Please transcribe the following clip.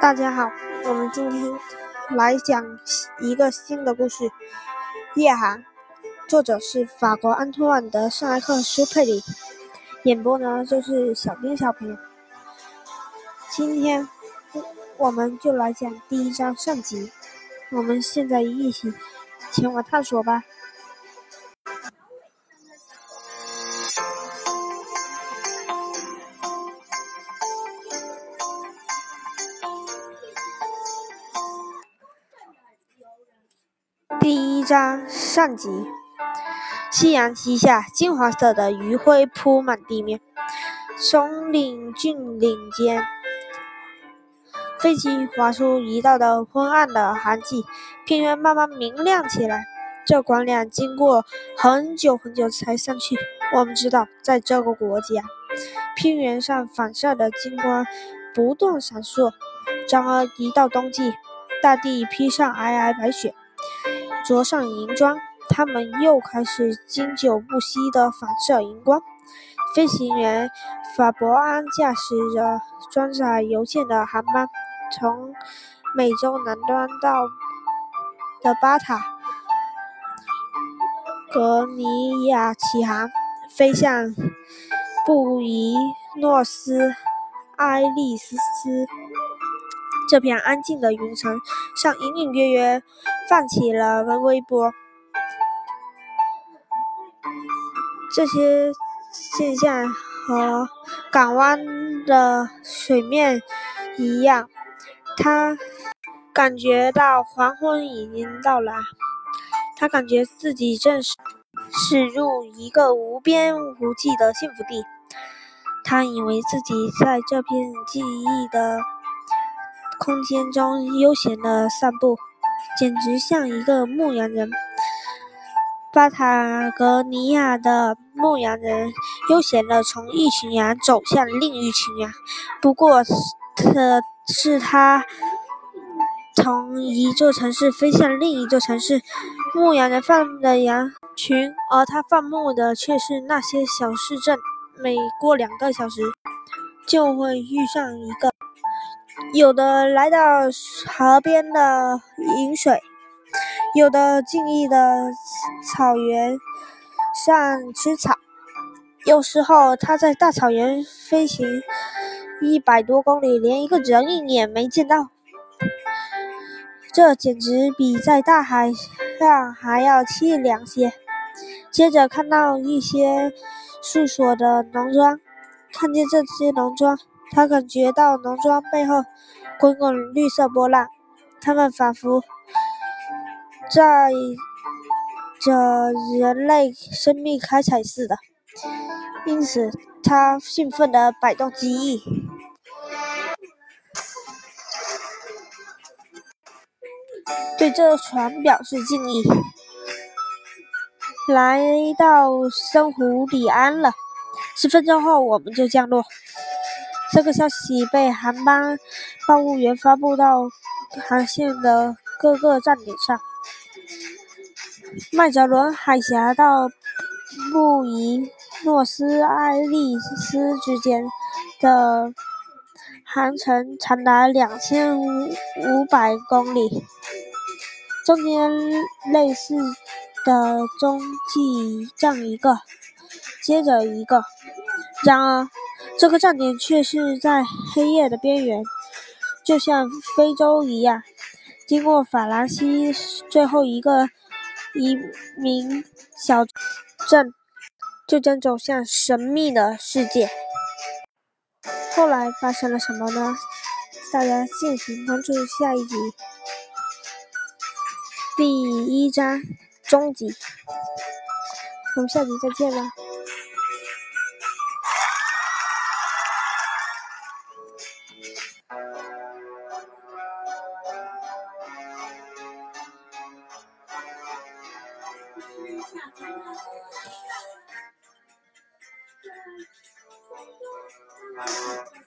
大家好，我们今天来讲一个新的故事《夜航》，作者是法国安托万·德·圣埃克苏佩里，演播呢就是小丁小朋友。今天我们就来讲第一章上集，我们现在一起前往探索吧。第一章上集。夕阳西下，金黄色的余晖铺满地面。松岭峻岭间，飞机划出一道道昏暗的痕迹。平原慢慢明亮起来。这光亮经过很久很久才散去。我们知道，在这个国家，平原上反射的金光不断闪烁。然而，一到冬季，大地披上皑皑白雪。着上银装，他们又开始经久不息地反射荧光。飞行员法伯安驾驶着装载邮件的航班，从美洲南端到的巴塔格尼亚起航，飞向布宜诺斯艾利斯。这片安静的云层上，隐隐约约泛起了微波。这些现象和港湾的水面一样，他感觉到黄昏已经到来。他感觉自己正驶入一个无边无际的幸福地。他以为自己在这片记忆的。空间中悠闲地散步，简直像一个牧羊人。巴塔哥尼亚的牧羊人悠闲地从一群羊走向另一群羊，不过，可是他从一座城市飞向另一座城市。牧羊人放的羊群，而他放牧的却是那些小市镇。每过两个小时，就会遇上一个。有的来到河边的饮水，有的静谧的草原上吃草。有时候他在大草原飞行一百多公里，连一个人影也没见到。这简直比在大海上还要凄凉些。接着看到一些树所的农庄，看见这些农庄。他感觉到农庄背后滚滚绿色波浪，它们仿佛在着人类生命开采似的。因此，他兴奋地摆动机翼，对这船表示敬意。来到深湖里安了。十分钟后，我们就降落。这个消息被航班报务员发布到航线的各个站点上。麦哲伦海峡到布宜诺斯艾利斯之间的航程长达两千五百公里，中间类似的中继站一个接着一个。然而。这个站点却是在黑夜的边缘，就像非洲一样。经过法兰西最后一个移民小镇，就将走向神秘的世界。后来发生了什么呢？大家敬请关注下一集，第一章终极。我们下集再见了。啊啊啊啊啊啊啊啊啊！